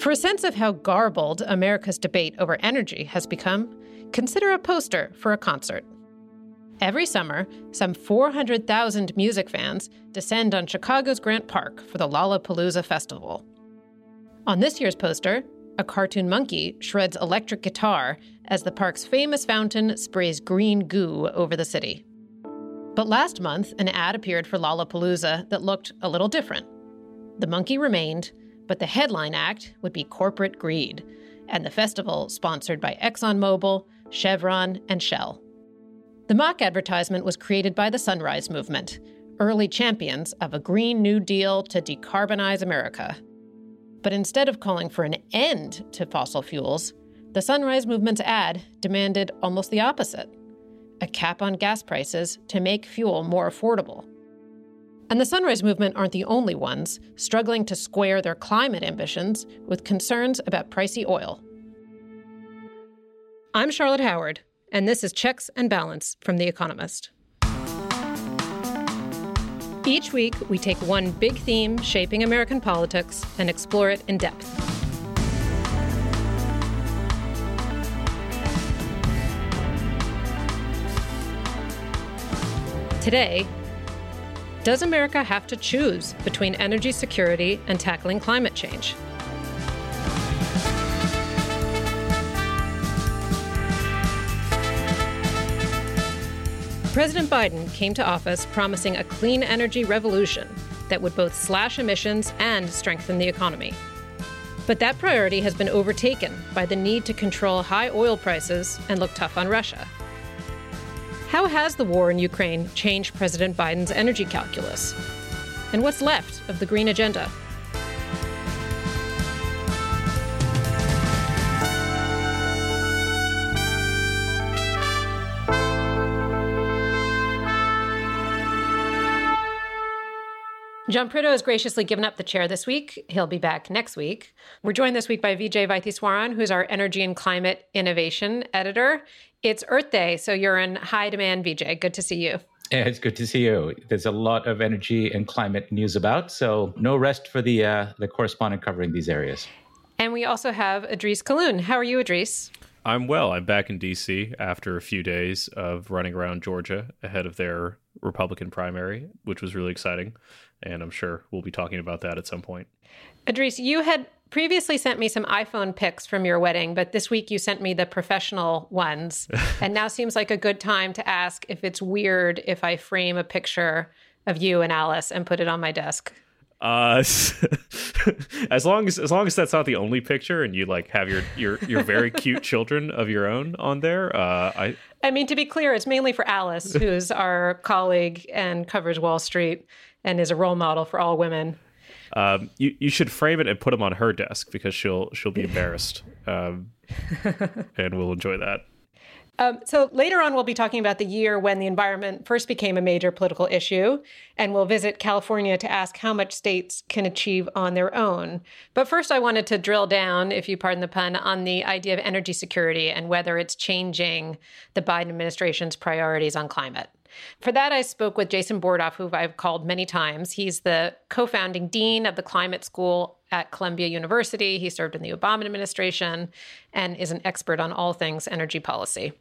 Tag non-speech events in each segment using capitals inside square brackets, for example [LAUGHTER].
For a sense of how garbled America's debate over energy has become, consider a poster for a concert. Every summer, some 400,000 music fans descend on Chicago's Grant Park for the Lollapalooza Festival. On this year's poster, a cartoon monkey shreds electric guitar as the park's famous fountain sprays green goo over the city. But last month, an ad appeared for Lollapalooza that looked a little different. The monkey remained, but the headline act would be corporate greed, and the festival sponsored by ExxonMobil, Chevron, and Shell. The mock advertisement was created by the Sunrise Movement, early champions of a Green New Deal to decarbonize America. But instead of calling for an end to fossil fuels, the Sunrise Movement's ad demanded almost the opposite a cap on gas prices to make fuel more affordable. And the Sunrise Movement aren't the only ones struggling to square their climate ambitions with concerns about pricey oil. I'm Charlotte Howard, and this is Checks and Balance from The Economist. Each week, we take one big theme shaping American politics and explore it in depth. Today, does America have to choose between energy security and tackling climate change? President Biden came to office promising a clean energy revolution that would both slash emissions and strengthen the economy. But that priority has been overtaken by the need to control high oil prices and look tough on Russia. How has the war in Ukraine changed President Biden's energy calculus? And what's left of the green agenda? John Prideaux has graciously given up the chair this week. He'll be back next week. We're joined this week by Vijay Vaitheeswaran, who's our energy and climate innovation editor. It's Earth Day, so you're in high demand, Vijay. Good to see you. Yeah, it's good to see you. There's a lot of energy and climate news about, so no rest for the uh, the correspondent covering these areas. And we also have Idrees Kahloon. How are you, Idrees? I'm well. I'm back in DC after a few days of running around Georgia ahead of their Republican primary, which was really exciting. And I'm sure we'll be talking about that at some point. Idrees, you had previously sent me some iPhone pics from your wedding, but this week you sent me the professional ones. [LAUGHS] and now seems like a good time to ask if it's weird if I frame a picture of you and Alice and put it on my desk. Uh, [LAUGHS] as long as as long as that's not the only picture, and you like have your your your very [LAUGHS] cute children of your own on there, uh, I I mean to be clear, it's mainly for Alice, who's our colleague and covers Wall Street and is a role model for all women. Um, you you should frame it and put them on her desk because she'll she'll be embarrassed, um, [LAUGHS] and we'll enjoy that. Um, so later on, we'll be talking about the year when the environment first became a major political issue, and we'll visit California to ask how much states can achieve on their own. But first, I wanted to drill down, if you pardon the pun, on the idea of energy security and whether it's changing the Biden administration's priorities on climate. For that, I spoke with Jason Bordoff, who I've called many times. He's the co founding dean of the climate school at Columbia University. He served in the Obama administration and is an expert on all things energy policy.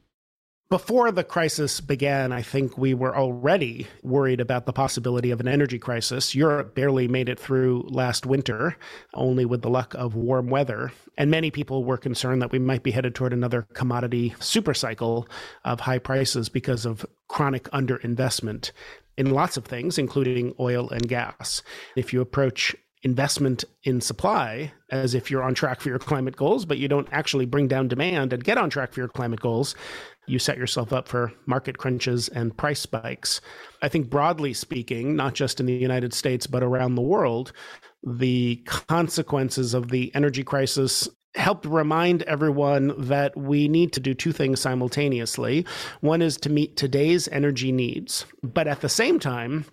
Before the crisis began, I think we were already worried about the possibility of an energy crisis. Europe barely made it through last winter, only with the luck of warm weather. And many people were concerned that we might be headed toward another commodity supercycle of high prices because of chronic underinvestment in lots of things, including oil and gas. If you approach investment in supply as if you're on track for your climate goals, but you don't actually bring down demand and get on track for your climate goals, you set yourself up for market crunches and price spikes. I think, broadly speaking, not just in the United States, but around the world, the consequences of the energy crisis helped remind everyone that we need to do two things simultaneously. One is to meet today's energy needs, but at the same time,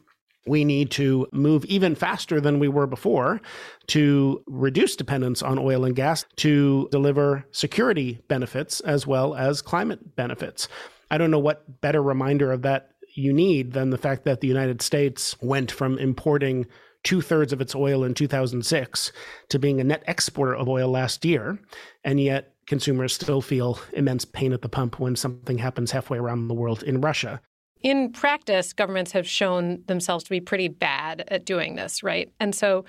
we need to move even faster than we were before to reduce dependence on oil and gas to deliver security benefits as well as climate benefits. I don't know what better reminder of that you need than the fact that the United States went from importing two thirds of its oil in 2006 to being a net exporter of oil last year. And yet, consumers still feel immense pain at the pump when something happens halfway around the world in Russia. In practice, governments have shown themselves to be pretty bad at doing this, right? And so,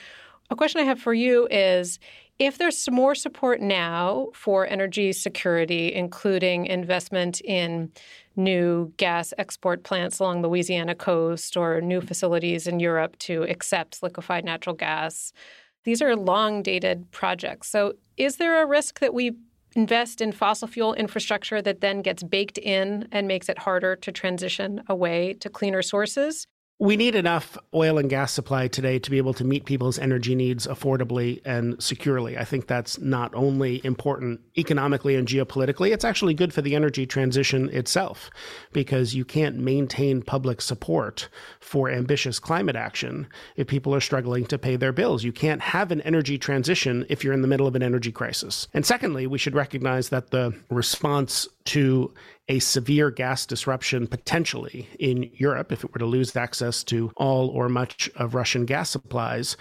a question I have for you is if there's more support now for energy security, including investment in new gas export plants along the Louisiana coast or new facilities in Europe to accept liquefied natural gas, these are long dated projects. So, is there a risk that we invest in fossil fuel infrastructure that then gets baked in and makes it harder to transition away to cleaner sources? We need enough oil and gas supply today to be able to meet people's energy needs affordably and securely. I think that's not only important economically and geopolitically, it's actually good for the energy transition itself because you can't maintain public support for ambitious climate action if people are struggling to pay their bills. You can't have an energy transition if you're in the middle of an energy crisis. And secondly, we should recognize that the response to a severe gas disruption potentially in Europe if it were to lose access to all or much of Russian gas supplies.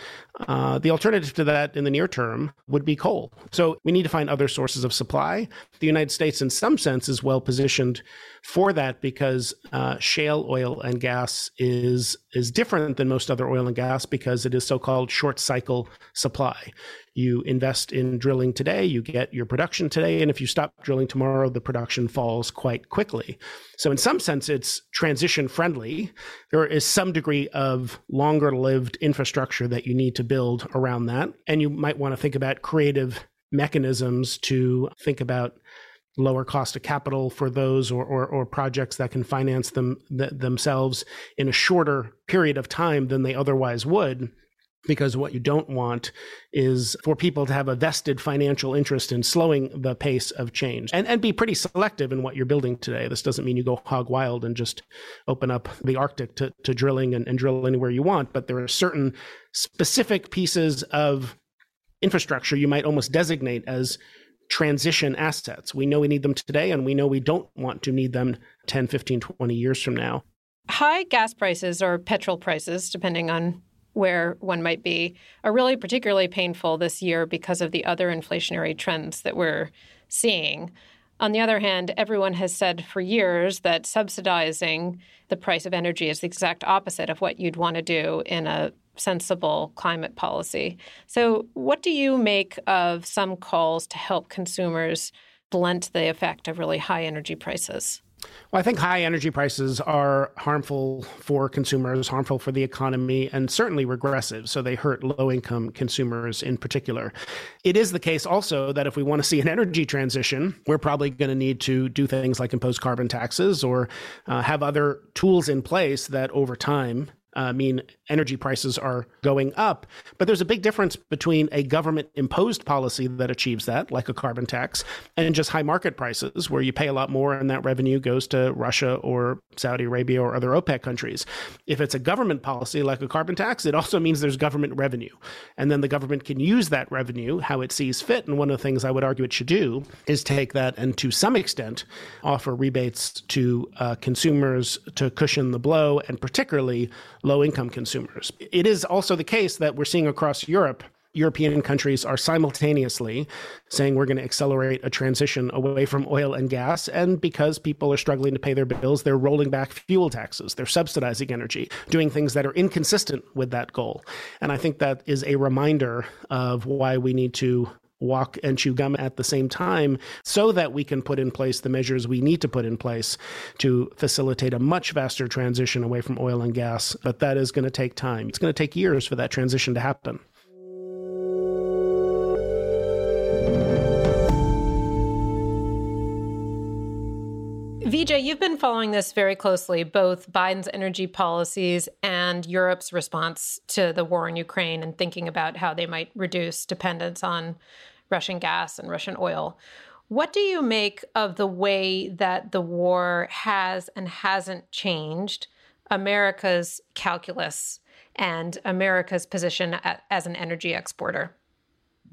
Uh, the alternative to that in the near term would be coal. So we need to find other sources of supply. The United States, in some sense, is well positioned for that because uh, shale oil and gas is is different than most other oil and gas because it is so-called short cycle supply. You invest in drilling today, you get your production today, and if you stop drilling tomorrow, the production falls quite quickly. So, in some sense, it's transition friendly. There is some degree of longer lived infrastructure that you need to build around that. And you might want to think about creative mechanisms to think about lower cost of capital for those or, or, or projects that can finance them th- themselves in a shorter period of time than they otherwise would because what you don't want is for people to have a vested financial interest in slowing the pace of change and, and be pretty selective in what you're building today. This doesn't mean you go hog wild and just open up the Arctic to, to drilling and, and drill anywhere you want, but there are certain specific pieces of infrastructure you might almost designate as transition assets. We know we need them today, and we know we don't want to need them 10, 15, 20 years from now. High gas prices or petrol prices, depending on where one might be, are really particularly painful this year because of the other inflationary trends that we're seeing. On the other hand, everyone has said for years that subsidizing the price of energy is the exact opposite of what you'd want to do in a sensible climate policy. So, what do you make of some calls to help consumers blunt the effect of really high energy prices? Well, I think high energy prices are harmful for consumers, harmful for the economy, and certainly regressive. So they hurt low income consumers in particular. It is the case also that if we want to see an energy transition, we're probably going to need to do things like impose carbon taxes or uh, have other tools in place that over time uh, mean energy prices are going up. But there's a big difference between a government imposed policy that achieves that, like a carbon tax, and just high market prices, where you pay a lot more and that revenue goes to Russia or Saudi Arabia or other OPEC countries. If it's a government policy like a carbon tax, it also means there's government revenue. And then the government can use that revenue how it sees fit. And one of the things I would argue it should do is take that and to some extent offer rebates to uh, consumers to cushion the blow, and particularly low income consumers. It is also the case that we're seeing across Europe European countries are simultaneously saying we're going to accelerate a transition away from oil and gas. And because people are struggling to pay their bills, they're rolling back fuel taxes, they're subsidizing energy, doing things that are inconsistent with that goal. And I think that is a reminder of why we need to walk and chew gum at the same time so that we can put in place the measures we need to put in place to facilitate a much faster transition away from oil and gas. But that is going to take time. It's going to take years for that transition to happen. Vijay, you've been following this very closely, both Biden's energy policies and Europe's response to the war in Ukraine and thinking about how they might reduce dependence on Russian gas and Russian oil. What do you make of the way that the war has and hasn't changed America's calculus and America's position as an energy exporter?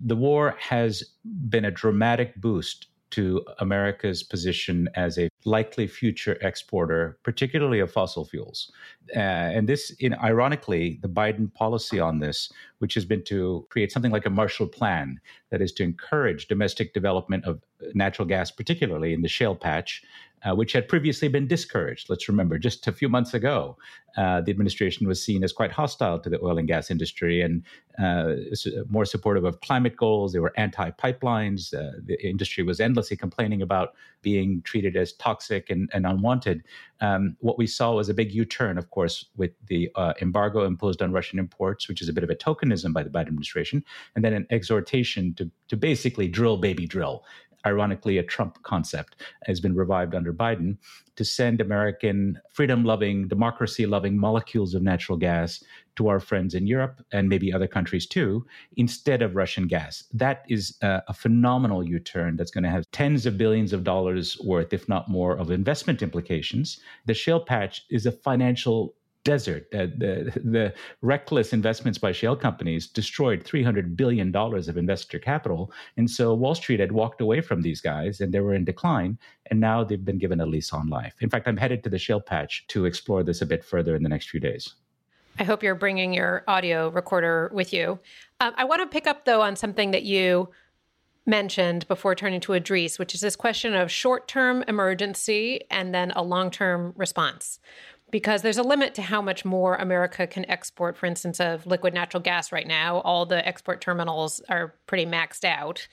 The war has been a dramatic boost to America's position as a likely future exporter, particularly of fossil fuels. Uh, and this, in, ironically, the Biden policy on this, which has been to create something like a Marshall Plan, that is to encourage domestic development of natural gas, particularly in the shale patch, uh, which had previously been discouraged. Let's remember, just a few months ago, uh, the administration was seen as quite hostile to the oil and gas industry and uh, more supportive of climate goals. They were anti pipelines. Uh, the industry was endlessly complaining about being treated as toxic and, and unwanted. Um, what we saw was a big U turn, of course, with the uh, embargo imposed on Russian imports, which is a bit of a tokenism by the Biden administration, and then an exhortation to, to basically drill, baby, drill ironically a Trump concept, has been revived under Biden to send American freedom loving, democracy loving molecules of natural gas to our friends in Europe and maybe other countries too, instead of Russian gas. That is a, a phenomenal U turn that's going to have tens of billions of dollars worth, if not more, of investment implications. The shale patch is a financial desert. Uh, the, the reckless investments by shale companies destroyed $300 billion of investor capital. And so Wall Street had walked away from these guys and they were in decline. And now they've been given a lease on life. In fact, I'm headed to the shale patch to explore this a bit further in the next few days. I hope you're bringing your audio recorder with you. Um, I want to pick up, though, on something that you mentioned before turning to Idrees, which is this question of short term emergency and then a long term response because there's a limit to how much more America can export, for instance, of liquid natural gas right now. All the export terminals are pretty maxed out.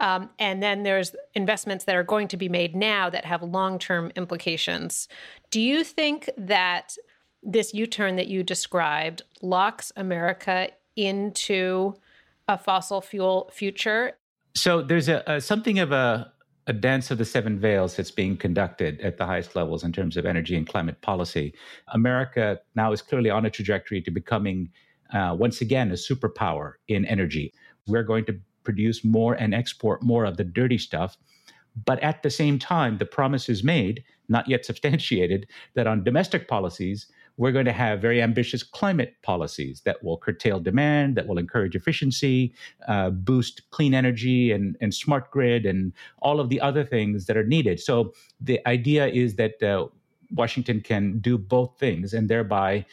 Um, and then there's investments that are going to be made now that have long term implications. Do you think that this U turn that you described locks America into a fossil fuel future? So there's a, a something of a a dance of the seven veils that's being conducted at the highest levels in terms of energy and climate policy. America now is clearly on a trajectory to becoming, uh, once again, a superpower in energy. We're going to produce more and export more of the dirty stuff. But at the same time, the promise is made, not yet substantiated, that on domestic policies, we're going to have very ambitious climate policies that will curtail demand, that will encourage efficiency, uh, boost clean energy and, and smart grid, and all of the other things that are needed. So the idea is that uh, Washington can do both things and thereby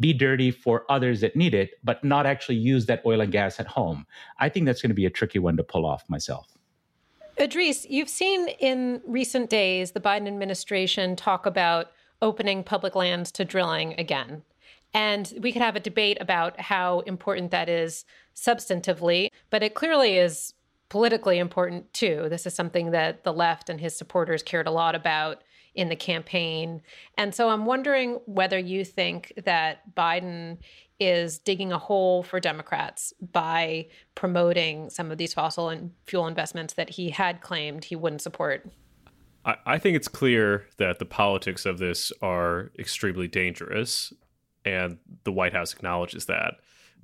be dirty for others that need it, but not actually use that oil and gas at home. I think that's going to be a tricky one to pull off myself. Idrees, you've seen in recent days the Biden administration talk about opening public lands to drilling again. And we could have a debate about how important that is substantively, but it clearly is politically important too. This is something that the left and his supporters cared a lot about in the campaign. And so I'm wondering whether you think that Biden is digging a hole for Democrats by promoting some of these fossil and fuel investments that he had claimed he wouldn't support. I, think it's clear that the politics of this are extremely dangerous, and the White House acknowledges that.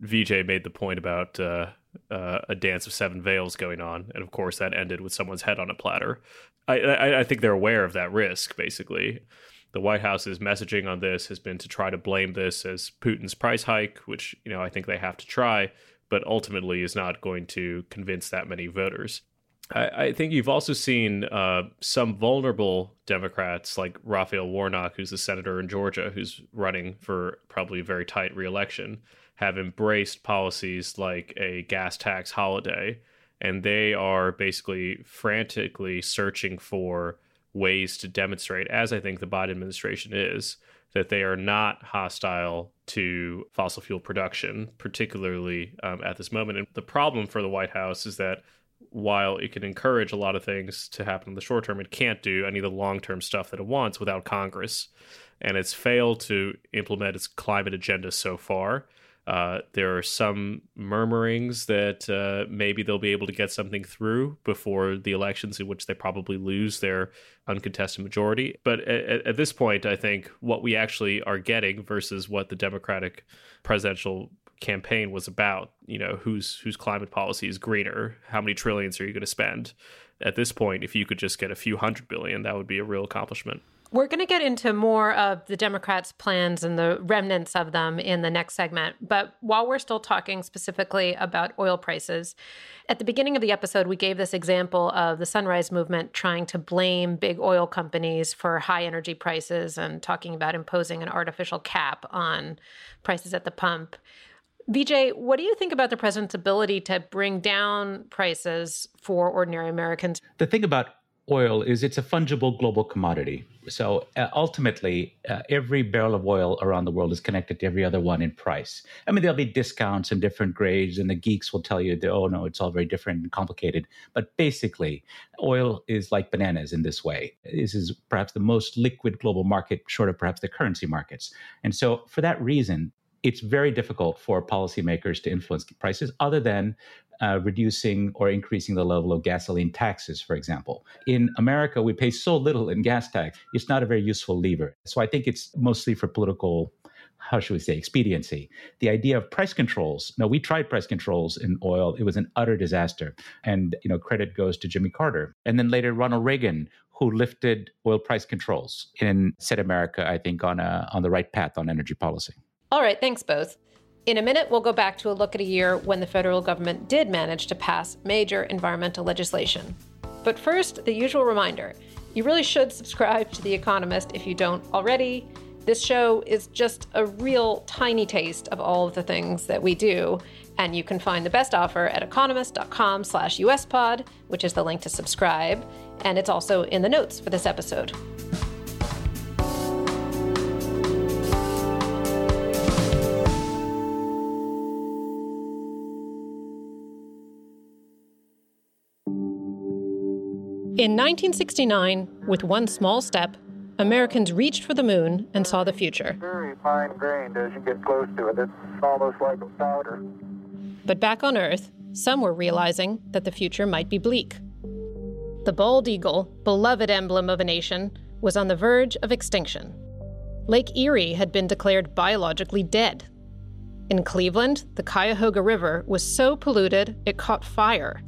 Vijay made the point about uh, uh, a dance of seven veils going on, and of course that ended with someone's head on a platter. I, I, I think they're aware of that risk. Basically, the White House's messaging on this has been to try to blame this as Putin's price hike, which you know I think they have to try, but ultimately is not going to convince that many voters. I, I think you've also seen uh, some vulnerable Democrats like Raphael Warnock, who's a senator in Georgia, who's running for probably a very tight reelection, have embraced policies like a gas tax holiday. And they are basically frantically searching for ways to demonstrate, as I think the Biden administration is, that they are not hostile to fossil fuel production, particularly um, at this moment. And the problem for the White House is that while it can encourage a lot of things to happen in the short term, it can't do any of the long term stuff that it wants without Congress. And it's failed to implement its climate agenda so far. Uh, there are some murmurings that uh, maybe they'll be able to get something through before the elections, in which they probably lose their uncontested majority. But at, at this point, I think what we actually are getting versus what the Democratic presidential campaign was about. You know, whose whose climate policy is greener? How many trillions are you going to spend? At this point, if you could just get a few hundred billion, that would be a real accomplishment. We're going to get into more of the Democrats' plans and the remnants of them in the next segment. But while we're still talking specifically about oil prices, at the beginning of the episode, we gave this example of the Sunrise Movement trying to blame big oil companies for high energy prices and talking about imposing an artificial cap on prices at the pump. Vijay, what do you think about the president's ability to bring down prices for ordinary Americans? The thing about oil is it's a fungible global commodity. So uh, ultimately, uh, every barrel of oil around the world is connected to every other one in price. I mean, there'll be discounts and different grades, and the geeks will tell you that, oh, no, it's all very different and complicated. But basically, oil is like bananas in this way. This is perhaps the most liquid global market, short of perhaps the currency markets. And so, for that reason, it's very difficult for policymakers to influence prices other than uh, reducing or increasing the level of gasoline taxes, for example. In America, we pay so little in gas tax, it's not a very useful lever. So I think it's mostly for political how should we say expediency the idea of price controls no we tried price controls in oil it was an utter disaster and you know credit goes to jimmy carter and then later ronald reagan who lifted oil price controls and set america i think on a on the right path on energy policy all right, thanks both. In a minute, we'll go back to a look at a year when the federal government did manage to pass major environmental legislation. But first, the usual reminder you really should subscribe to The Economist if you don't already. This show is just a real tiny taste of all of the things that we do, and you can find the best offer at economist.com slash uspod, which is the link to subscribe, and it's also in the notes for this episode. In 1969, with one small step, Americans reached for the moon and saw the future. Very fine grained as you get close to it. It's almost like a powder. But back on Earth, some were realizing that the future might be bleak. The bald eagle, beloved emblem of a nation, was on the verge of extinction. Lake Erie had been declared biologically dead. In Cleveland, the Cuyahoga River was so polluted it caught fire.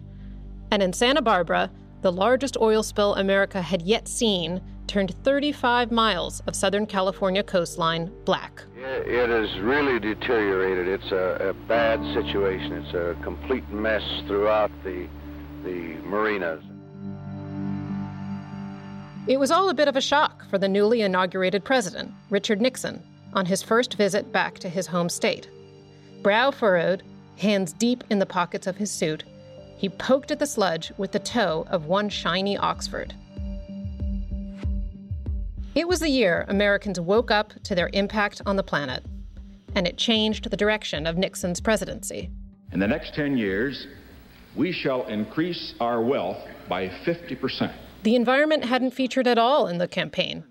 And in Santa Barbara, the largest oil spill America had yet seen, turned 35 miles of Southern California coastline black. It has really deteriorated. It's a, a bad situation. It's a complete mess throughout the, the marinas. It was all a bit of a shock for the newly inaugurated president, Richard Nixon, on his first visit back to his home state. Brow furrowed, hands deep in the pockets of his suit, he poked at the sludge with the toe of one shiny Oxford. It was the year Americans woke up to their impact on the planet, and it changed the direction of Nixon's presidency. In the next 10 years, we shall increase our wealth by 50%. The environment hadn't featured at all in the campaign.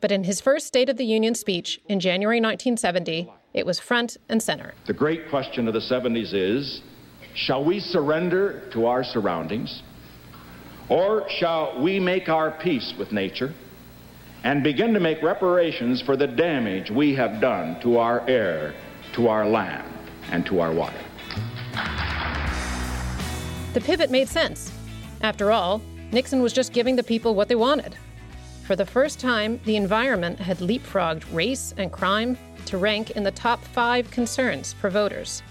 But in his first State of the Union speech in January 1970, it was front and center. The great question of the 70s is Shall we surrender to our surroundings? Or shall we make our peace with nature and begin to make reparations for the damage we have done to our air, to our land, and to our water? The pivot made sense. After all, Nixon was just giving the people what they wanted. For the first time, the environment had leapfrogged race and crime to rank in the top five concerns for voters.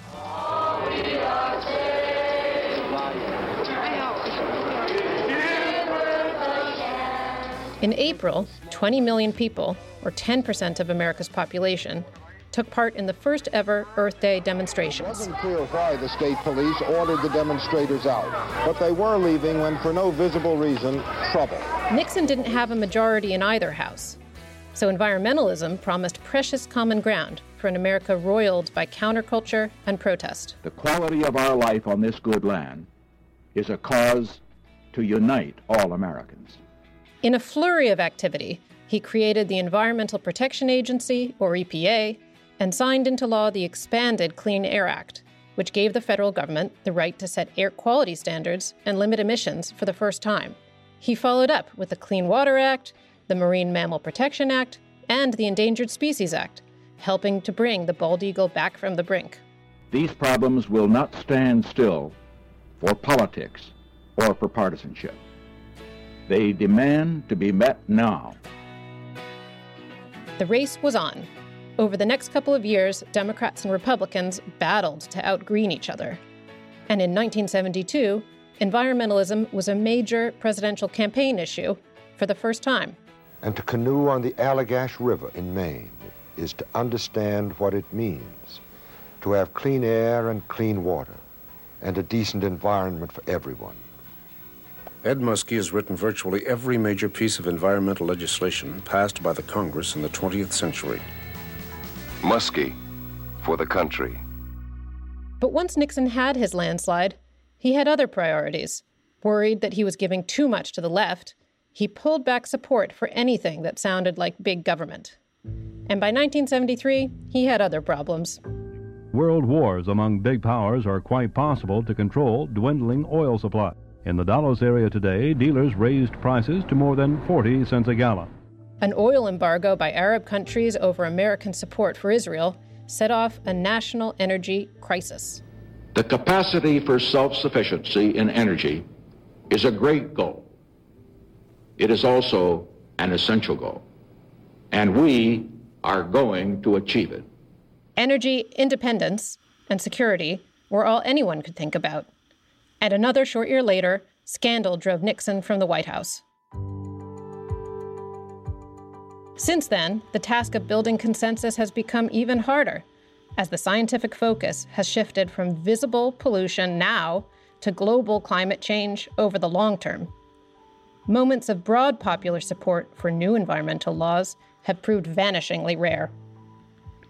In April, 20 million people, or 10% of America's population, took part in the first ever Earth Day demonstrations. It wasn't clear why the state police ordered the demonstrators out, but they were leaving when, for no visible reason, trouble. Nixon didn't have a majority in either house, so environmentalism promised precious common ground for an America roiled by counterculture and protest. The quality of our life on this good land is a cause to unite all Americans. In a flurry of activity, he created the Environmental Protection Agency, or EPA, and signed into law the expanded Clean Air Act, which gave the federal government the right to set air quality standards and limit emissions for the first time. He followed up with the Clean Water Act, the Marine Mammal Protection Act, and the Endangered Species Act, helping to bring the bald eagle back from the brink. These problems will not stand still for politics or for partisanship. They demand to be met now. The race was on. Over the next couple of years, Democrats and Republicans battled to outgreen each other. And in 1972, environmentalism was a major presidential campaign issue for the first time. And to canoe on the Allagash River in Maine is to understand what it means to have clean air and clean water and a decent environment for everyone. Ed Muskie has written virtually every major piece of environmental legislation passed by the Congress in the 20th century. Muskie for the country. But once Nixon had his landslide, he had other priorities. Worried that he was giving too much to the left, he pulled back support for anything that sounded like big government. And by 1973, he had other problems. World wars among big powers are quite possible to control dwindling oil supply. In the Dallas area today, dealers raised prices to more than 40 cents a gallon. An oil embargo by Arab countries over American support for Israel set off a national energy crisis. The capacity for self sufficiency in energy is a great goal. It is also an essential goal. And we are going to achieve it. Energy independence and security were all anyone could think about. And another short year later, scandal drove Nixon from the White House. Since then, the task of building consensus has become even harder as the scientific focus has shifted from visible pollution now to global climate change over the long term. Moments of broad popular support for new environmental laws have proved vanishingly rare.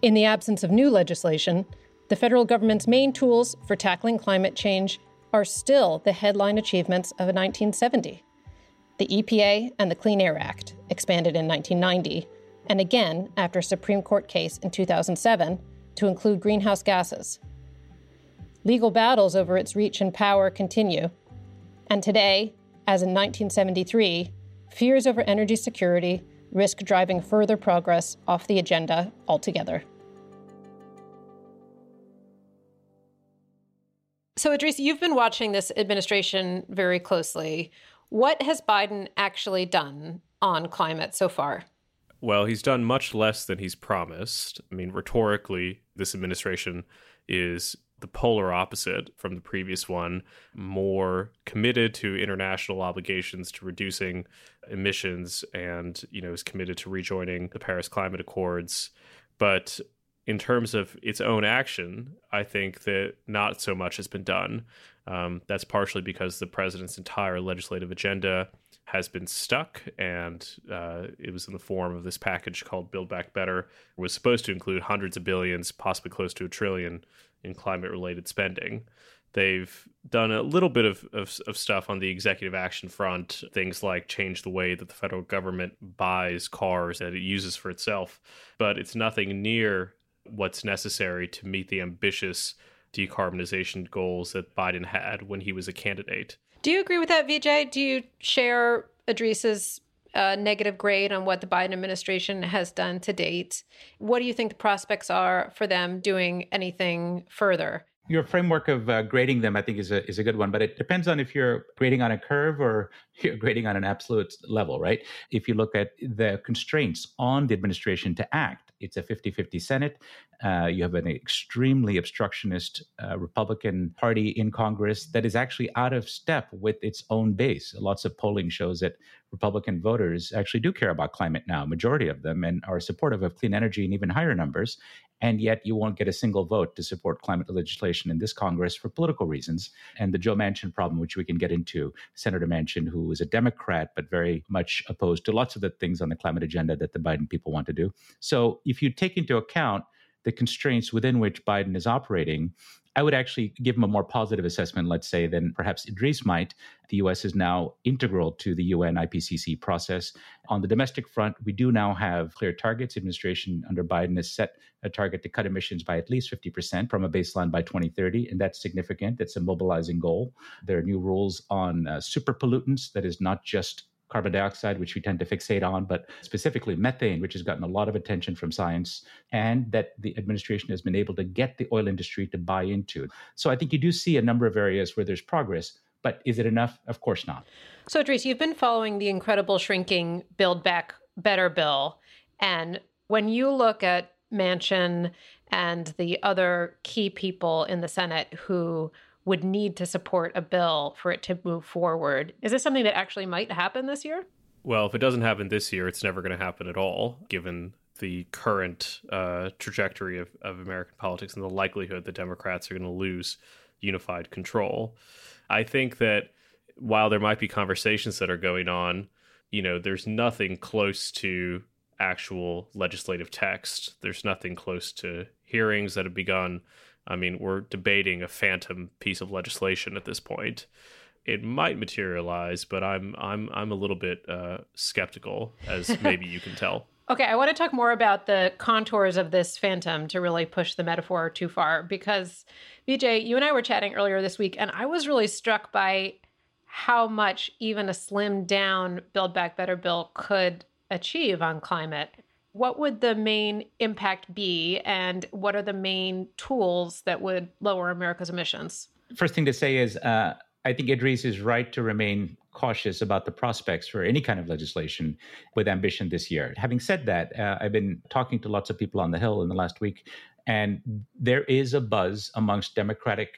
In the absence of new legislation, the federal government's main tools for tackling climate change are still the headline achievements of 1970 the EPA and the Clean Air Act, expanded in 1990, and again after a Supreme Court case in 2007 to include greenhouse gases. Legal battles over its reach and power continue, and today, as in 1973, fears over energy security risk driving further progress off the agenda altogether. So, Idrees, you've been watching this administration very closely. What has Biden actually done on climate so far? Well, he's done much less than he's promised. I mean, rhetorically, this administration is the polar opposite from the previous one, more committed to international obligations to reducing emissions and, you know, is committed to rejoining the Paris Climate Accords. But in terms of its own action, I think that not so much has been done. Um, that's partially because the president's entire legislative agenda has been stuck, and uh, it was in the form of this package called Build Back Better. It was supposed to include hundreds of billions, possibly close to a trillion, in climate related spending. They've done a little bit of, of, of, stuff on the executive action front, things like change the way that the federal government buys cars that it uses for itself, but it's nothing near what's necessary to meet the ambitious decarbonization goals that Biden had when he was a candidate. Do you agree with that, Vijay? Do you share Idrees's uh, negative grade on what the Biden administration has done to date? What do you think the prospects are for them doing anything further? Your framework of uh, grading them, I think, is a is a good one, but it depends on if you're grading on a curve or [LAUGHS] you're grading on an absolute level, right? If you look at the constraints on the administration to act, it's a 50 50 Senate. Uh, you have an extremely obstructionist uh, Republican Party in Congress that is actually out of step with its own base. Lots of polling shows that Republican voters actually do care about climate now, majority of them, and are supportive of clean energy in even higher numbers and yet you won't get a single vote to support climate legislation in this Congress for political reasons. And the Joe Manchin problem, which we can get into, Senator Manchin, who is a Democrat but very much opposed to lots of the things on the climate agenda that the Biden people want to do. So if you take into account the constraints within which Biden is operating, I would actually give him a more positive assessment, let's say, than perhaps Idrees might. The US is now integral to the UN IPCC process. On the domestic front, we do now have clear targets. Administration under Biden has set a target to cut emissions by at least 50% from a baseline by 2030, and that's significant. That's a mobilizing goal. There are new rules on uh, super pollutants, that is not just carbon dioxide, which we tend to fixate on, but specifically methane, which has gotten a lot of attention from science, and that the administration has been able to get the oil industry to buy into. So I think you do see a number of areas where there's progress, but is it enough? Of course not. So, Idrees, you've been following the incredible shrinking Build Back Better bill. And when you look at Manchin and the other key people in the Senate who would need to support a bill for it to move forward. Is this something that actually might happen this year? Well, if it doesn't happen this year, it's never going to happen at all, given the current uh, trajectory of, of American politics and the likelihood that Democrats are going to lose unified control. I think that while there might be conversations that are going on, you know, there's nothing close to actual legislative text. There's nothing close to hearings that have begun. I mean, we're debating a phantom piece of legislation at this point. It might materialize, but I'm I'm I'm a little bit uh, skeptical, as [LAUGHS] maybe you can tell. Okay, I want to talk more about the contours of this phantom to really push the metaphor too far because Vijay, you and I were chatting earlier this week, and I was really struck by how much even a slimmed down Build Back Better bill could achieve on climate what would the main impact be and what are the main tools that would lower America's emissions? First thing to say is uh, I think Idrees is right to remain cautious about the prospects for any kind of legislation with ambition this year. Having said that, uh, I've been talking to lots of people on the Hill in the last week, and there is a buzz amongst Democratic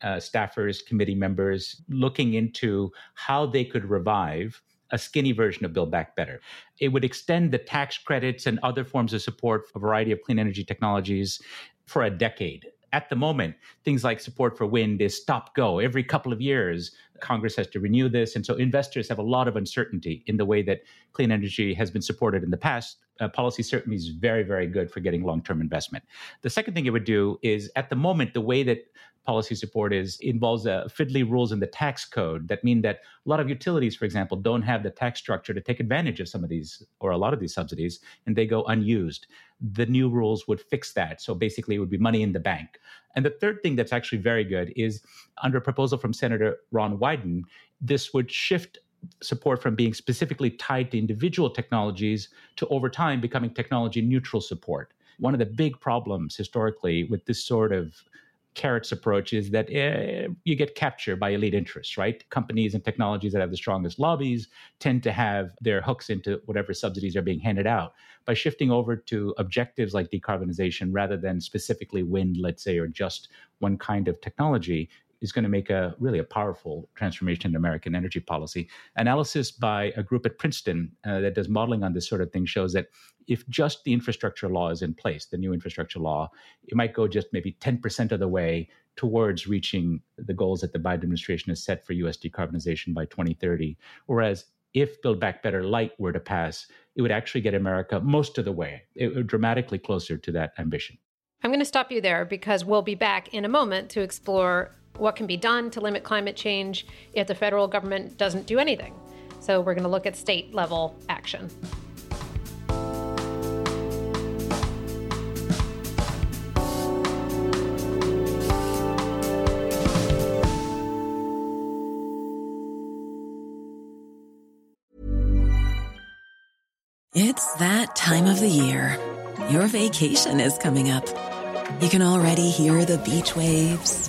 uh, staffers, committee members looking into how they could revive a skinny version of Build Back Better. It would extend the tax credits and other forms of support for a variety of clean energy technologies for a decade. At the moment, things like support for wind is stop go. Every couple of years, Congress has to renew this. And so investors have a lot of uncertainty in the way that clean energy has been supported in the past. Uh, policy certainly is very, very good for getting long term investment. The second thing it would do is at the moment, the way that policy support is involves uh, fiddly rules in the tax code that mean that a lot of utilities, for example, don't have the tax structure to take advantage of some of these or a lot of these subsidies, and they go unused. The new rules would fix that. So basically, it would be money in the bank. And the third thing that's actually very good is under a proposal from Senator Ron Wyden, this would shift support from being specifically tied to individual technologies to over time becoming technology neutral support. One of the big problems historically with this sort of carrots approach is that uh, you get captured by elite interests, right? Companies and technologies that have the strongest lobbies tend to have their hooks into whatever subsidies are being handed out. By shifting over to objectives like decarbonization rather than specifically wind, let's say, or just one kind of technology, is going to make a really a powerful transformation in American energy policy. Analysis by a group at Princeton uh, that does modeling on this sort of thing shows that if just the infrastructure law is in place, the new infrastructure law, it might go just maybe 10% of the way towards reaching the goals that the Biden administration has set for US decarbonization by 2030. Whereas if Build Back Better Light were to pass, it would actually get America most of the way, it would dramatically closer to that ambition. I'm going to stop you there because we'll be back in a moment to explore what can be done to limit climate change if the federal government doesn't do anything. So we're going to look at state level action. It's that time of the year. Your vacation is coming up. You can already hear the beach waves,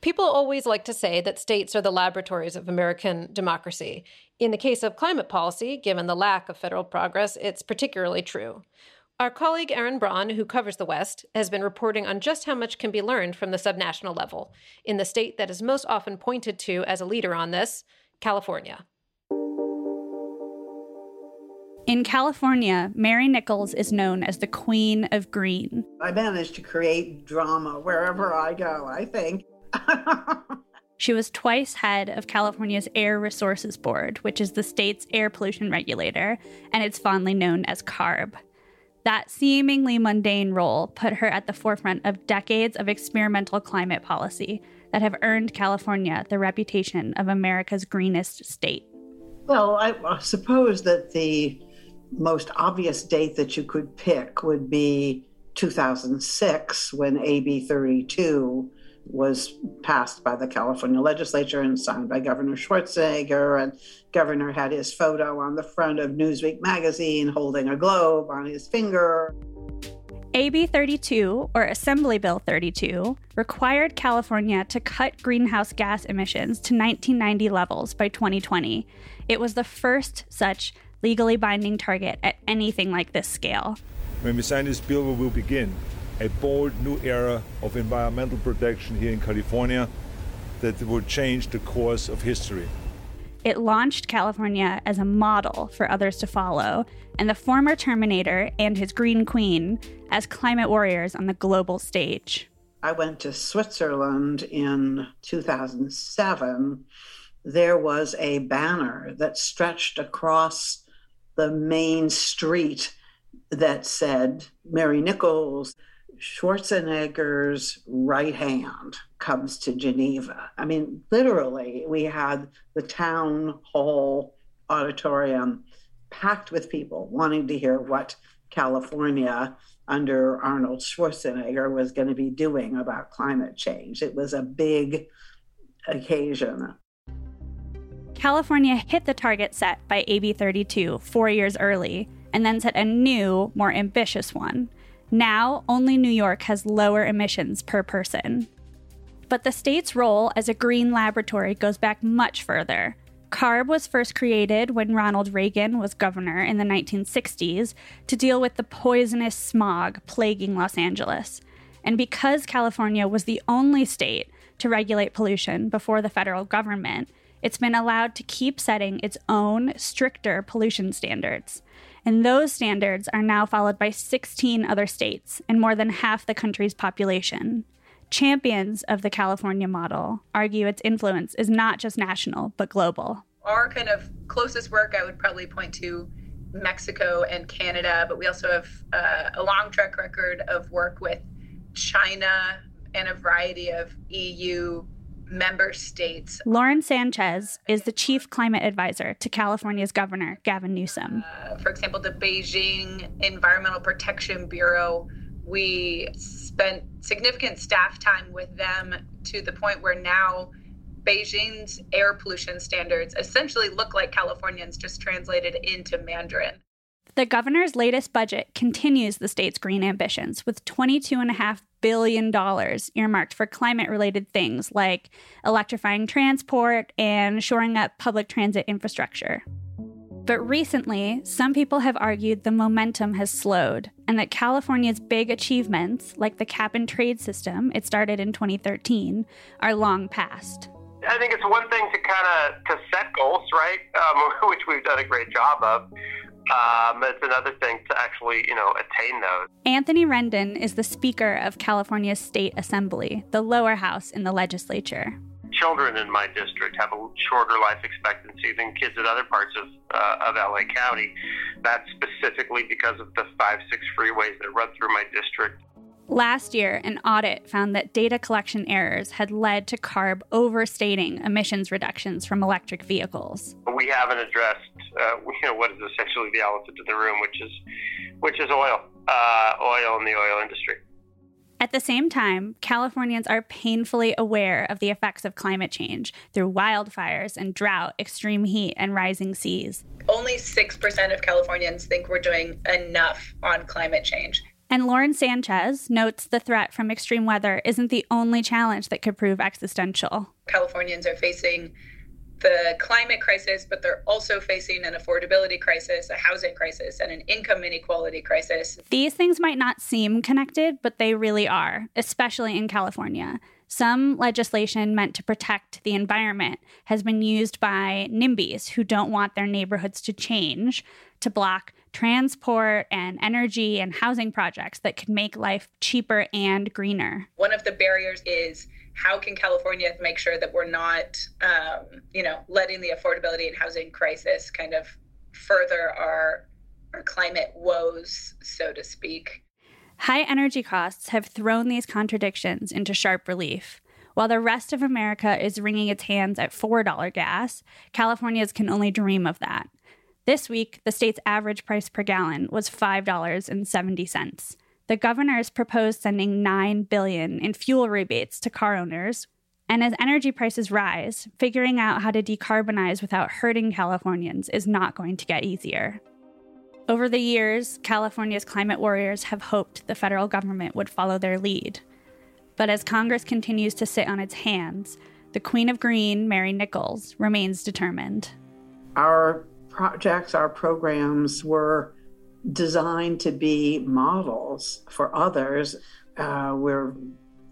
People always like to say that states are the laboratories of American democracy. In the case of climate policy, given the lack of federal progress, it's particularly true. Our colleague Aryn Braun, who covers the West, has been reporting on just how much can be learned from the subnational level in the state that is most often pointed to as a leader on this, California. In California, Mary Nichols is known as the Queen of Green. I manage to create drama wherever I go, I think. [LAUGHS] she was twice head of California's Air Resources Board, which is the state's air pollution regulator, and it's fondly known as CARB. That seemingly mundane role put her at the forefront of decades of experimental climate policy that have earned California the reputation of America's greenest state. Well, I suppose that the most obvious date that you could pick would be 2006 when AB 32 was passed by the California legislature and signed by Governor Schwarzenegger. And governor had his photo on the front of Newsweek magazine holding a globe on his finger. AB 32, or Assembly Bill 32, required California to cut greenhouse gas emissions to 1990 levels by 2020. It was the first such legally binding target at anything like this scale. When we sign this bill, we will begin a bold new era of environmental protection here in California that will change the course of history. It launched California as a model for others to follow, and the former Terminator and his Green Queen as climate warriors on the global stage. I went to Switzerland in 2007. There was a banner that stretched across the main street that said, Mary Nichols, Schwarzenegger's right hand comes to Geneva. I mean, literally, we had the town hall auditorium packed with people wanting to hear what California under Arnold Schwarzenegger was going to be doing about climate change. It was a big occasion. California hit the target set by AB 32 four years early and then set a new, more ambitious one. Now, only New York has lower emissions per person. But the state's role as a green laboratory goes back much further. CARB was first created when Ronald Reagan was governor in the 1960s to deal with the poisonous smog plaguing Los Angeles. And because California was the only state to regulate pollution before the federal government, it's been allowed to keep setting its own stricter pollution standards. And those standards are now followed by 16 other states and more than half the country's population. Champions of the California model argue its influence is not just national, but global. Our kind of closest work, I would probably point to Mexico and Canada, but we also have uh, a long track record of work with China and a variety of EU member states. Lauren Sanchez is the chief climate advisor to California's governor, Gavin Newsom. Uh, for example, the Beijing Environmental Protection Bureau, we spent significant staff time with them to the point where now Beijing's air pollution standards essentially look like Californians just translated into Mandarin. The governor's latest budget continues the state's green ambitions with $22.5 billion earmarked for climate related things like electrifying transport and shoring up public transit infrastructure. But recently, some people have argued the momentum has slowed and that California's big achievements, like the cap and trade system it started in 2013, are long past. I think it's one thing to kind of to set goals, right? Um, [LAUGHS] which we've done a great job of. Um, it's another thing to actually, you know, attain those. Anthony Rendon is the Speaker of California's State Assembly, the lower house in the legislature. Children in my district have a shorter life expectancy than kids in other parts of, uh, of LA County. That's specifically because of the five, six freeways that run through my district. Last year, an audit found that data collection errors had led to CARB overstating emissions reductions from electric vehicles. We haven't addressed, uh, [LAUGHS] you know, what is essentially the elephant in the room, which is, which is oil, uh, oil in the oil industry. At the same time, Californians are painfully aware of the effects of climate change through wildfires and drought, extreme heat, and rising seas. Only 6% of Californians think we're doing enough on climate change. And Lauren Sanchez notes the threat from extreme weather isn't the only challenge that could prove existential. Californians are facing the climate crisis, but they're also facing an affordability crisis, a housing crisis, and an income inequality crisis. These things might not seem connected, but they really are, especially in California. Some legislation meant to protect the environment has been used by NIMBYs who don't want their neighborhoods to change to block transport and energy and housing projects that could make life cheaper and greener. One of the barriers is how can California make sure that we're not, um, you know, letting the affordability and housing crisis kind of further our our climate woes, so to speak. High energy costs have thrown these contradictions into sharp relief. While the rest of America is wringing its hands at $4 gas, Californians can only dream of that. This week, the state's average price per gallon was $5.70. The governor has proposed sending 9 billion in fuel rebates to car owners. And as energy prices rise, figuring out how to decarbonize without hurting Californians is not going to get easier. Over the years, California's climate warriors have hoped the federal government would follow their lead. But as Congress continues to sit on its hands, the Queen of Green, Mary Nichols, remains determined. Our projects, our programs were designed to be models for others. Uh, we're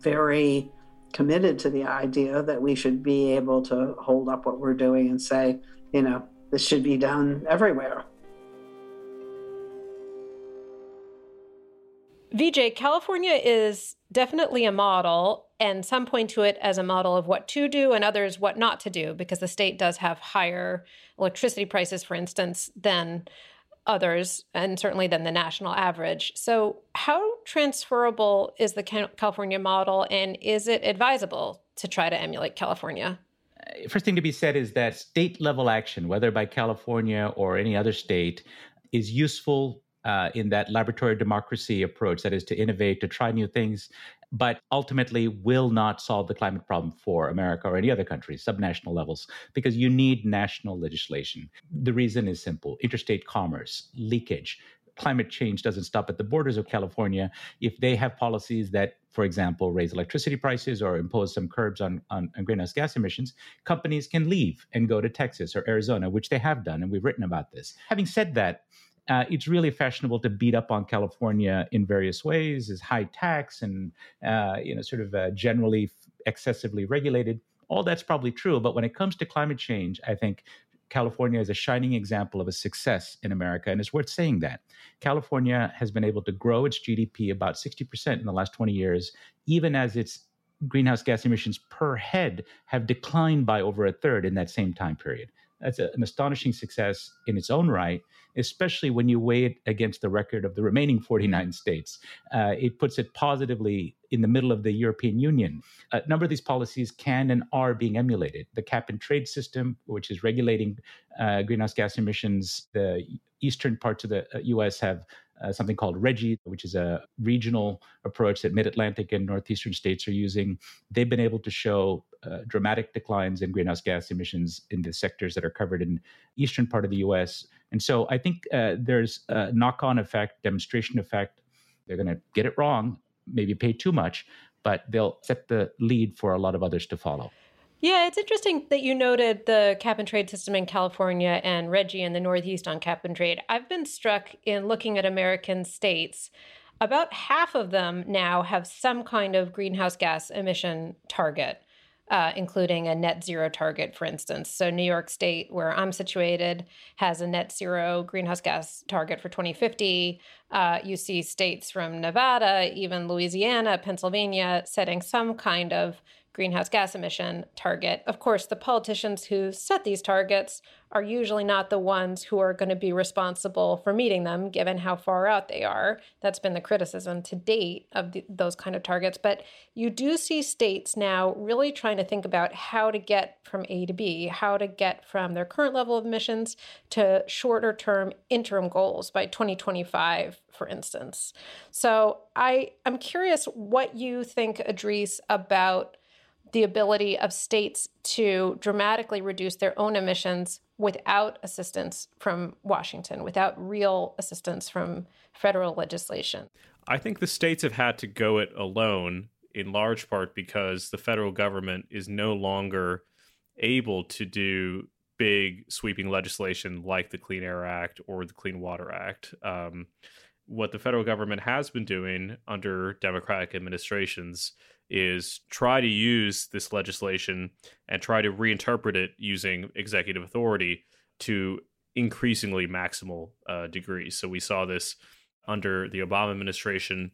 very committed to the idea that we should be able to hold up what we're doing and say, you know, this should be done everywhere. Vijay, California is definitely a model, and some point to it as a model of what to do and others what not to do, because the state does have higher electricity prices, for instance, than others, and certainly than the national average. So, how transferable is the California model, and is it advisable to try to emulate California? Uh, first thing to be said is that state level action, whether by California or any other state, is useful uh, in that laboratory democracy approach that is to innovate, to try new things, but ultimately will not solve the climate problem for America or any other country, subnational levels, because you need national legislation. The reason is simple interstate commerce, leakage. Climate change doesn't stop at the borders of California. If they have policies that, for example, raise electricity prices or impose some curbs on, on, on greenhouse gas emissions, companies can leave and go to Texas or Arizona, which they have done, and we've written about this. Having said that, uh, it's really fashionable to beat up on California in various ways, as high tax and uh, you know sort of uh, generally excessively regulated. All that's probably true, but when it comes to climate change, I think California is a shining example of a success in America, and it's worth saying that. California has been able to grow its GDP about 60% in the last 20 years, even as its greenhouse gas emissions per head have declined by over a third in that same time period. That's a, an astonishing success in its own right, especially when you weigh it against the record of the remaining 49 states. Uh, it puts it positively in the middle of the European Union. A number of these policies can and are being emulated. The cap and trade system, which is regulating uh, greenhouse gas emissions, the eastern parts of the US uh, have uh, something called RGGI, which is a regional approach that mid Atlantic and northeastern states are using. They've been able to show uh, dramatic declines in greenhouse gas emissions in the sectors that are covered in eastern part of the U.S. And so I think uh, there's a knock-on effect, demonstration effect. They're going to get it wrong, maybe pay too much, but they'll set the lead for a lot of others to follow. Yeah, it's interesting that you noted the cap and trade system in California and RGGI in the Northeast on cap and trade. I've been struck in looking at American states. About half of them now have some kind of greenhouse gas emission target uh, including a net zero target, for instance. So, New York State, where I'm situated, has a net zero greenhouse gas target for 2050. Uh, you see states from Nevada, even Louisiana, Pennsylvania setting some kind of greenhouse gas emission target. Of course, the politicians who set these targets are usually not the ones who are going to be responsible for meeting them, given how far out they are. That's been the criticism to date of the, those kind of targets. But you do see states now really trying to think about how to get from A to B, how to get from their current level of emissions to shorter term interim goals by 2025, for instance. So I, I'm curious what you think, Idrees, about the ability of states to dramatically reduce their own emissions without assistance from Washington, without real assistance from federal legislation. I think the states have had to go it alone in large part because the federal government is no longer able to do big sweeping legislation like the Clean Air Act or the Clean Water Act. Um, what the federal government has been doing under Democratic administrations is try to use this legislation and try to reinterpret it using executive authority to increasingly maximal uh, degrees. So we saw this under the Obama administration,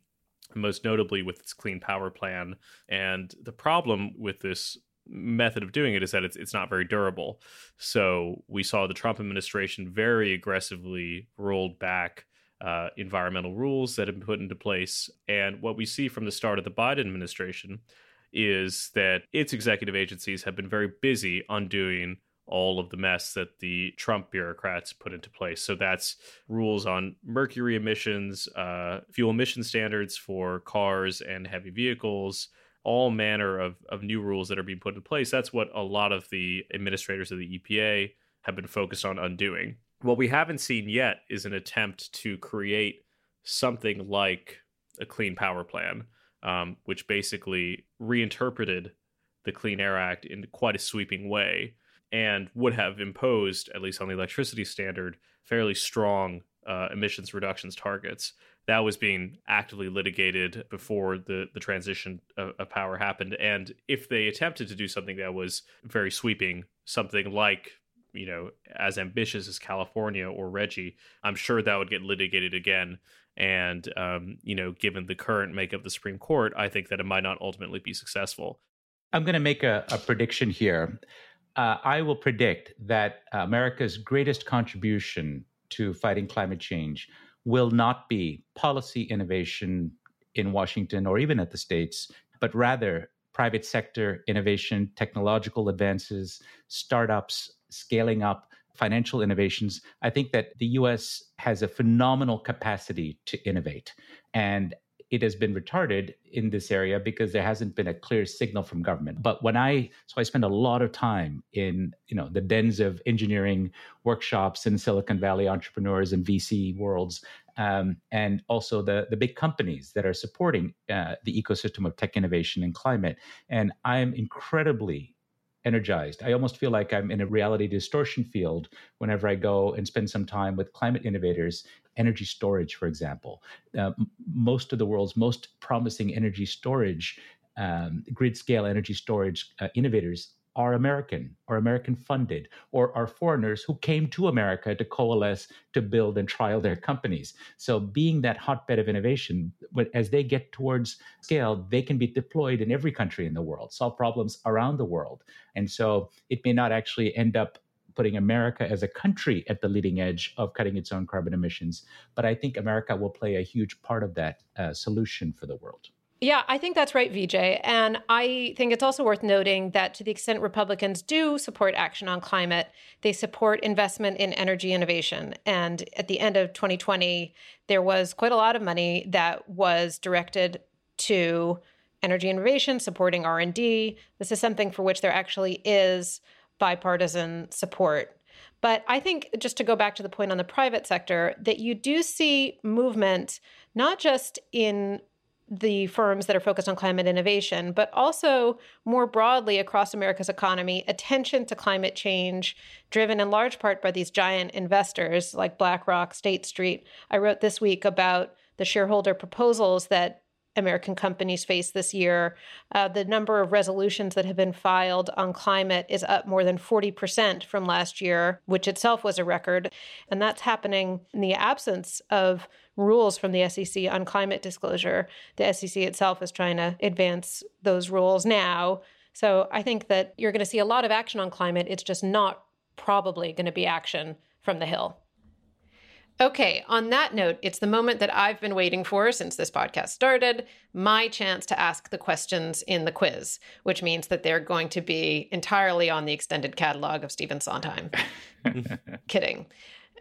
most notably with its Clean Power Plan. And the problem with this method of doing it is that it's it's not very durable. So we saw the Trump administration very aggressively rolled back uh, environmental rules that have been put into place, and what we see from the start of the Biden administration is that its executive agencies have been very busy undoing all of the mess that the Trump bureaucrats put into place. So that's rules on mercury emissions, uh, fuel emission standards for cars and heavy vehicles, all manner of, of new rules that are being put in place. That's what a lot of the administrators of the EPA have been focused on undoing. What we haven't seen yet is an attempt to create something like a clean power plan, um, which basically reinterpreted the Clean Air Act in quite a sweeping way and would have imposed, at least on the electricity standard, fairly strong uh, emissions reductions targets. That was being actively litigated before the, the transition of, of power happened. And if they attempted to do something that was very sweeping, something like you know, as ambitious as California or RGGI, I'm sure that would get litigated again. And, um, you know, given the current makeup of the Supreme Court, I think that it might not ultimately be successful. I'm going to make a, a prediction here uh, I will predict that America's greatest contribution to fighting climate change will not be policy innovation in Washington or even at the states, but rather private sector innovation, technological advances, startups, scaling up, financial innovations. I think that the US has a phenomenal capacity to innovate. And it has been retarded in this area because there hasn't been a clear signal from government but when i so i spend a lot of time in you know the dens of engineering workshops in silicon valley entrepreneurs and vc worlds um, and also the the big companies that are supporting uh, the ecosystem of tech innovation and climate and i'm incredibly energized. I almost feel like I'm in a reality distortion field whenever I go and spend some time with climate innovators energy storage, for example. Uh, most of the world's most promising energy storage, um, grid scale energy storage uh, innovators are American or American funded or are foreigners who came to America to coalesce to build and trial their companies. So, being that hotbed of innovation, as they get towards scale, they can be deployed in every country in the world, solve problems around the world. And so, it may not actually end up putting America as a country at the leading edge of cutting its own carbon emissions. But I think America will play a huge part of that uh, solution for the world. Yeah, I think that's right, Vijay. And I think it's also worth noting that to the extent Republicans do support action on climate, they support investment in energy innovation. And at the end of 2020, there was quite a lot of money that was directed to energy innovation, supporting R&D. This is something for which there actually is bipartisan support. But I think, just to go back to the point on the private sector, that you do see movement not just in the firms that are focused on climate innovation, but also more broadly across America's economy, attention to climate change, driven in large part by these giant investors like BlackRock, State Street. I wrote this week about the shareholder proposals that American companies face this year. Uh, the number of resolutions that have been filed on climate is up more than 40% from last year, which itself was a record. And that's happening in the absence of rules from the SEC on climate disclosure. The SEC itself is trying to advance those rules now. So I think that you're going to see a lot of action on climate. It's just not probably going to be action from the Hill. Okay, on that note, it's the moment that I've been waiting for since this podcast started my chance to ask the questions in the quiz, which means that they're going to be entirely on the extended catalog of Stephen Sondheim. [LAUGHS] Kidding.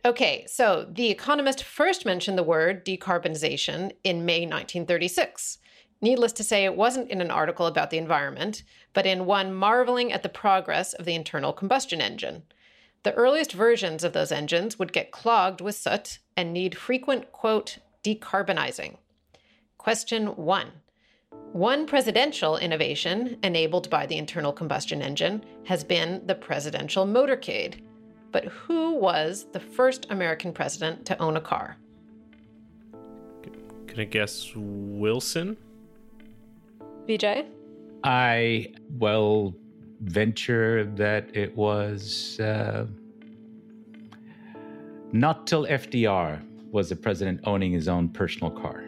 Okay, so The Economist first mentioned the word decarbonization in May 1936. Needless to say, it wasn't in an article about the environment, but in one marveling at the progress of the internal combustion engine. The earliest versions of those engines would get clogged with soot and need frequent, quote, decarbonizing. Question one One presidential innovation enabled by the internal combustion engine has been the presidential motorcade. But who was the first American president to own a car? Can I guess Wilson? Vijay? I, well, venture that it was uh, not till FDR was the president owning his own personal car.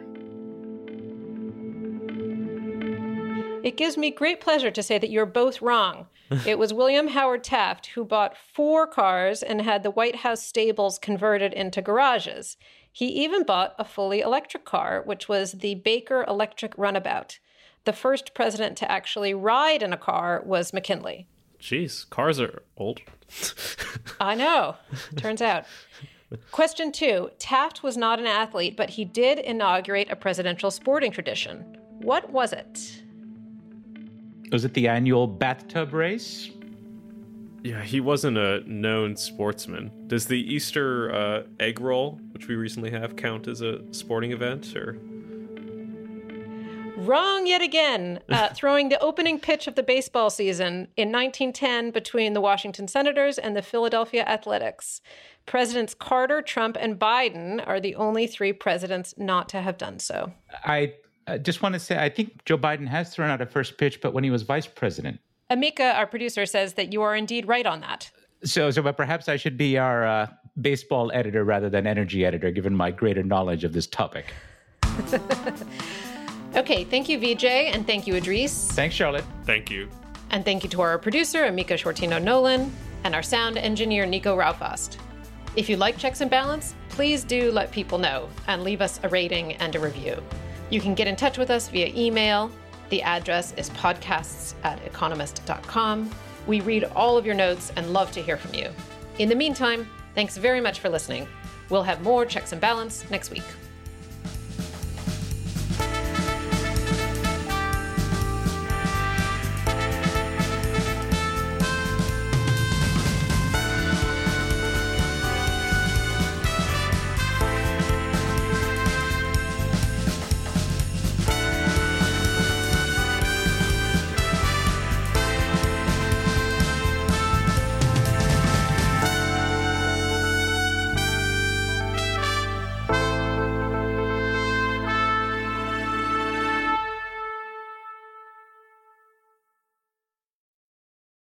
It gives me great pleasure to say that you're both wrong. [LAUGHS] it was William Howard Taft who bought four cars and had the White House stables converted into garages. He even bought a fully electric car, which was the Baker Electric Runabout. The first president to actually ride in a car was McKinley. Jeez, cars are old. I know. Turns out. Question two Taft was not an athlete, but he did inaugurate a presidential sporting tradition. What was it? Was it the annual bathtub race? Yeah, he wasn't a known sportsman. Does the Easter uh, egg roll, which we recently have, count as a sporting event? Or Wrong yet again. Uh, [LAUGHS] throwing the opening pitch of the baseball season in 1910 between the Washington Senators and the Philadelphia Athletics. Presidents Carter, Trump, and Biden are the only three presidents not to have done so. I I just want to say, I think Joe Biden has thrown out a first pitch, but when he was vice president. Amika, our producer, says that you are indeed right on that. So, so but perhaps I should be our uh, baseball editor rather than energy editor, given my greater knowledge of this topic. [LAUGHS] okay, thank you, Vijay, and thank you, Idrees. Thanks, Charlotte. Thank you. And thank you to our producer, Amika Shortino Nolan, and our sound engineer, Nico Raufast. If you like Checks and Balance, please do let people know and leave us a rating and a review. You can get in touch with us via email. The address is podcasts at economist.com. We read all of your notes and love to hear from you. In the meantime, thanks very much for listening. We'll have more checks and balance next week.